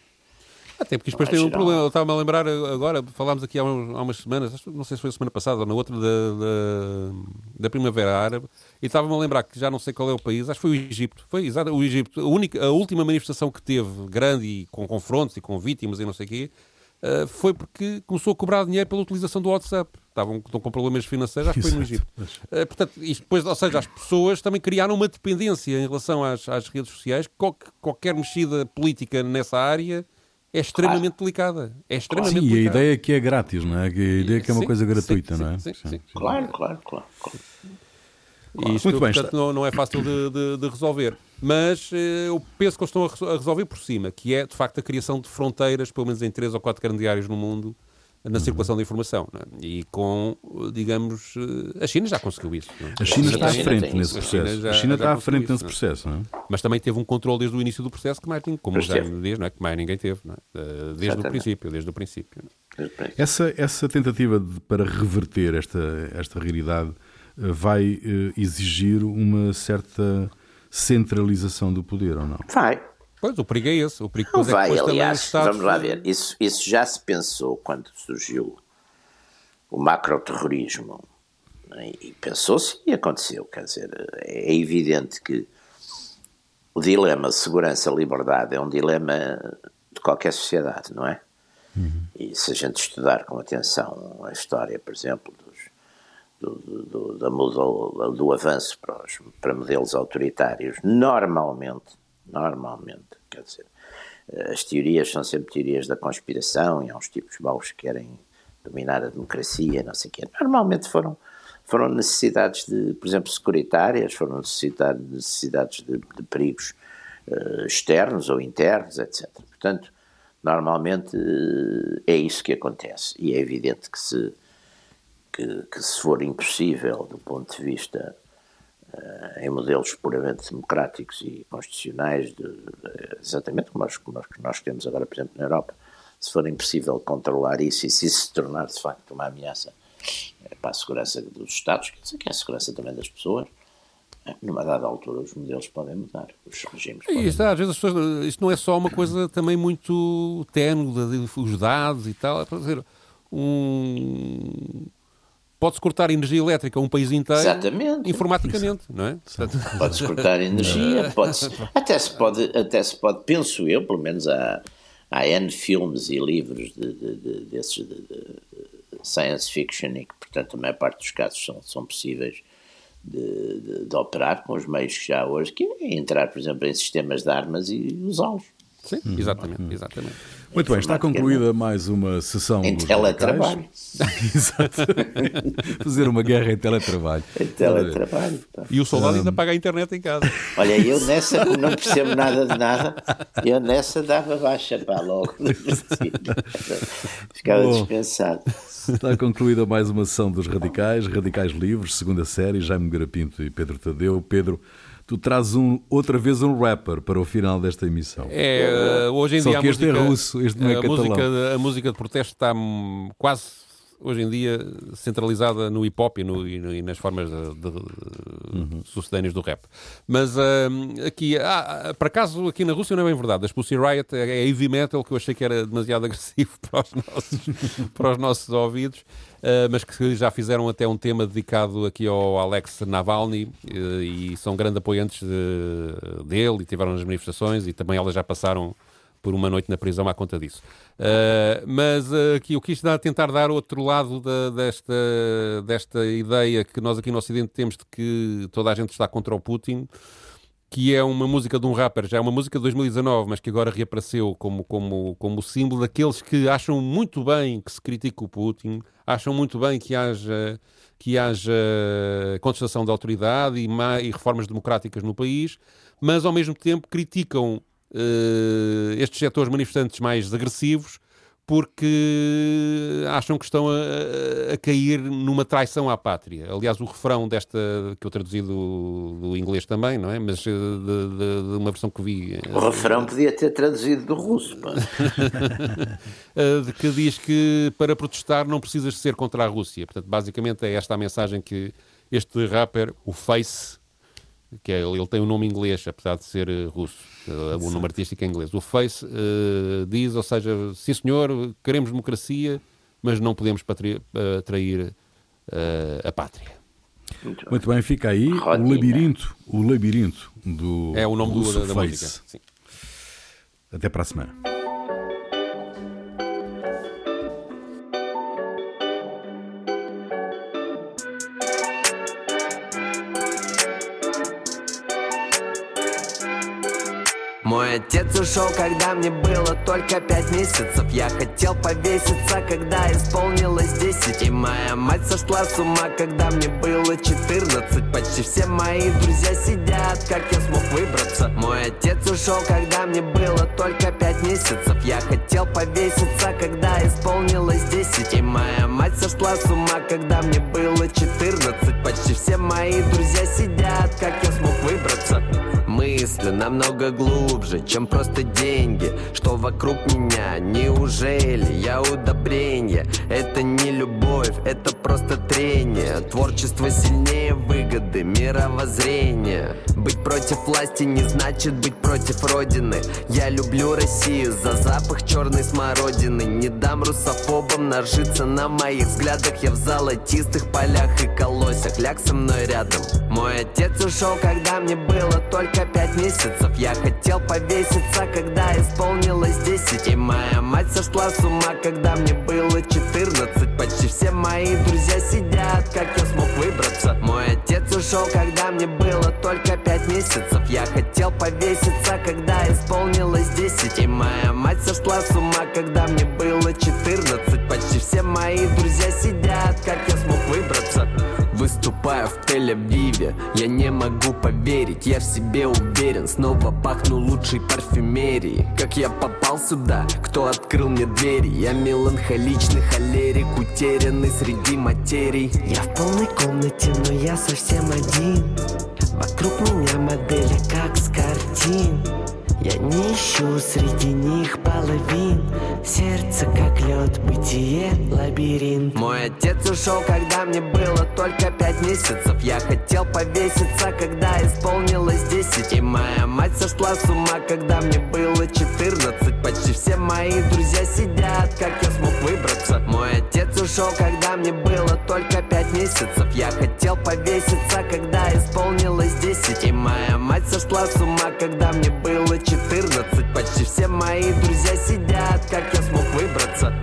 Até porque depois tem um problema. Eu estava-me a lembrar agora, falámos aqui há, há, umas semanas, não sei se foi a semana passada ou na outra, da, da, da Primavera Árabe, e estava-me a lembrar que já não sei qual é o país, acho que foi o Egito. Foi exato, o Egito. A, única, a última manifestação que teve, grande e com confrontos e com vítimas e não sei o quê, uh, foi porque começou a cobrar dinheiro pela utilização do WhatsApp. Estavam, estão com problemas financeiros, acho que foi no Egito. Uh, portanto, isto depois, ou seja, as pessoas também criaram uma dependência em relação às, às redes sociais. Qual, qualquer mexida política nessa área é extremamente claro. delicada. É extremamente sim, delicada. e a ideia é que é grátis, não é? A ideia é que é uma sim, coisa gratuita, sim, não é? Sim, sim, Claro, claro, claro. claro. E isto, Muito bem, portanto, não, não, é fácil de, de, de, resolver. Mas eh, eu penso que eles estão a resolver por cima, que é, de facto, a criação de fronteiras, pelo menos em três ou quatro grandes áreas no mundo, na circulação da informação. É? E com, digamos, eh, a China já conseguiu isso. É? A China está à frente nesse processo. Já, a China está à frente isso, nesse é? processo. É? Mas também teve um controle desde o início do processo que mais ninguém, como já diz, não é? que mais ninguém teve, é? Eh, desde o princípio, desde o princípio. Essa, essa tentativa de, para reverter esta, esta realidade eh, vai exigir uma certa centralização do poder, ou não? Vai, Pois, o perigo é esse. O perigo não é vai, aliás, vamos lá ver. Isso, isso já se pensou quando surgiu o macroterrorismo. Né? E pensou-se e aconteceu. Quer dizer, é evidente que o dilema segurança-liberdade é um dilema de qualquer sociedade, não é? Uhum. E se a gente estudar com atenção a história, por exemplo, dos, do, do, do, do avanço para, os, para modelos autoritários, normalmente normalmente. Quer dizer, as teorias são sempre teorias da conspiração e há uns tipos maus que querem dominar a democracia, não sei o quê. Normalmente foram, foram necessidades de, por exemplo, securitárias, foram necessidades, necessidades de, de perigos uh, externos ou internos, etc. Portanto, normalmente uh, é isso que acontece e é evidente que se, que, que se for impossível do ponto de vista em modelos puramente democráticos e constitucionais, de, de, exatamente como nós, como nós temos agora, por exemplo, na Europa, se for impossível controlar isso e se isso se tornar de facto uma ameaça é para a segurança dos Estados, quer dizer que é a segurança também das pessoas. É, numa dada altura, os modelos podem mudar, os regimes podem e está, às vezes pessoas, isto não é só uma coisa também muito ténue, os dados e tal. É para dizer, um, pode-se cortar energia elétrica a um país inteiro Exatamente. informaticamente, não é? Pode-se cortar energia, (laughs) pode até, se pode, até se pode, penso eu, pelo menos há, há N filmes e livros de, de, de desses de, science fiction e que, portanto, a maior parte dos casos são, são possíveis de, de, de operar com os meios que já hoje, que é entrar, por exemplo, em sistemas de armas e usá-los. Sim, exatamente, exatamente. Muito bem, está concluída mais uma sessão em teletrabalho. (laughs) Exato. (laughs) Fazer uma guerra em teletrabalho. Em teletrabalho. E o soldado um... ainda paga a internet em casa. Olha, eu nessa não percebo nada de nada, eu nessa dava baixa para logo. (laughs) Ficava Bom, dispensado. Está concluída mais uma sessão dos Radicais, Radicais Livres, segunda série, Jaime Garapinto e Pedro Tadeu. Pedro, tu trazes um, outra vez um rapper para o final desta emissão. É, hoje em Só dia que este música, é russo, este não é a catalão. Música, a música de protesto está quase hoje em dia centralizada no hip hop e, no, e, no, e nas formas de, de, uhum. sucedâneas do rap. Mas uh, aqui, ah, por acaso, aqui na Rússia não é bem verdade. A Pussy Riot é, é heavy metal que eu achei que era demasiado (laughs) agressivo para os nossos, para os nossos ouvidos. Uh, mas que já fizeram até um tema dedicado aqui ao Alex Navalny uh, e são grandes apoiantes de, dele e tiveram nas manifestações e também elas já passaram por uma noite na prisão à conta disso. Uh, mas uh, aqui eu quis dar, tentar dar outro lado da, desta, desta ideia que nós aqui no Ocidente temos de que toda a gente está contra o Putin, que é uma música de um rapper, já é uma música de 2019, mas que agora reapareceu como, como, como símbolo daqueles que acham muito bem que se critique o Putin, acham muito bem que haja, que haja contestação da autoridade e, e reformas democráticas no país, mas ao mesmo tempo criticam uh, estes setores manifestantes mais agressivos porque acham que estão a, a, cair numa traição à pátria. Aliás, o refrão desta, que eu traduzi do, do inglês também, não é? Mas eh, de, de, de, uma versão que vi. Eh, o refrão podia ter traduzido do russo, (laughs) de que diz que para protestar não precisas ser contra a Rússia. Portanto, basicamente é esta a mensagem que este rapper, o Face, que é, ele tem um nome inglês, apesar de ser uh, russo, uh, o nome artístico é inglês. O Face uh, diz, ou seja, sim senhor, queremos democracia, mas não podemos patri- trair a pátria. Muito, Muito bem, fica aí o labirinto, o labirinto do É o nome do, da, da música. Sim. Até para a semana. Отец ушел, когда мне было только пять месяцев. Я хотел повеситься, когда исполнилось десять. И моя мать сошла с ума, когда мне было четырнадцать. Почти все мои друзья сидят, как я смог выбраться. Мой отец ушел, когда мне было только пять месяцев. Я хотел повеситься, когда исполнилось десять. И моя мать сошла с ума, когда мне было четырнадцать. Почти все мои друзья сидят, как я смог выбраться мысли намного глубже, чем просто деньги. Что вокруг меня, неужели я удобрение? Это не любовь, это просто трение. Творчество сильнее выгоды, мировоззрения. Быть против власти не значит быть против родины. Я люблю Россию за запах черной смородины. Не дам русофобам нажиться на моих взглядах. Я в золотистых полях и колосях. Ляг со мной рядом. Мой отец ушел, когда мне было только пять месяцев. Я хотел повеситься, когда исполнилось десять. И моя мать сошла с ума, когда мне было четырнадцать. Почти все мои друзья сидят, ушел, когда мне было только пять месяцев. Я хотел повеситься, когда исполнилось десять И моя мать сошла с Тель-Авиве Я не могу поверить, я в себе уверен. Снова пахну лучшей парфюмерии Как я попал сюда, кто открыл мне двери? Я меланхоличный холерик, утерянный среди материй. Я в полной комнате, но я совсем один. Вокруг меня модели, как с картин я не ищу среди них половин. Сердце как лед, бытие лабиринт. Мой отец ушел, когда мне было только пять месяцев. Я хотел повеситься, когда исполнилось десять. И моя мать сошла с ума, когда мне было четырнадцать. Почти все мои друзья сидят, как я смог выбраться. Мой отец ушел, когда мне было только пять месяцев. Я хотел повеситься, когда исполнилось десять. И моя мать сошла с ума, когда мне было 14 Почти все мои друзья сидят Как я смог выбраться?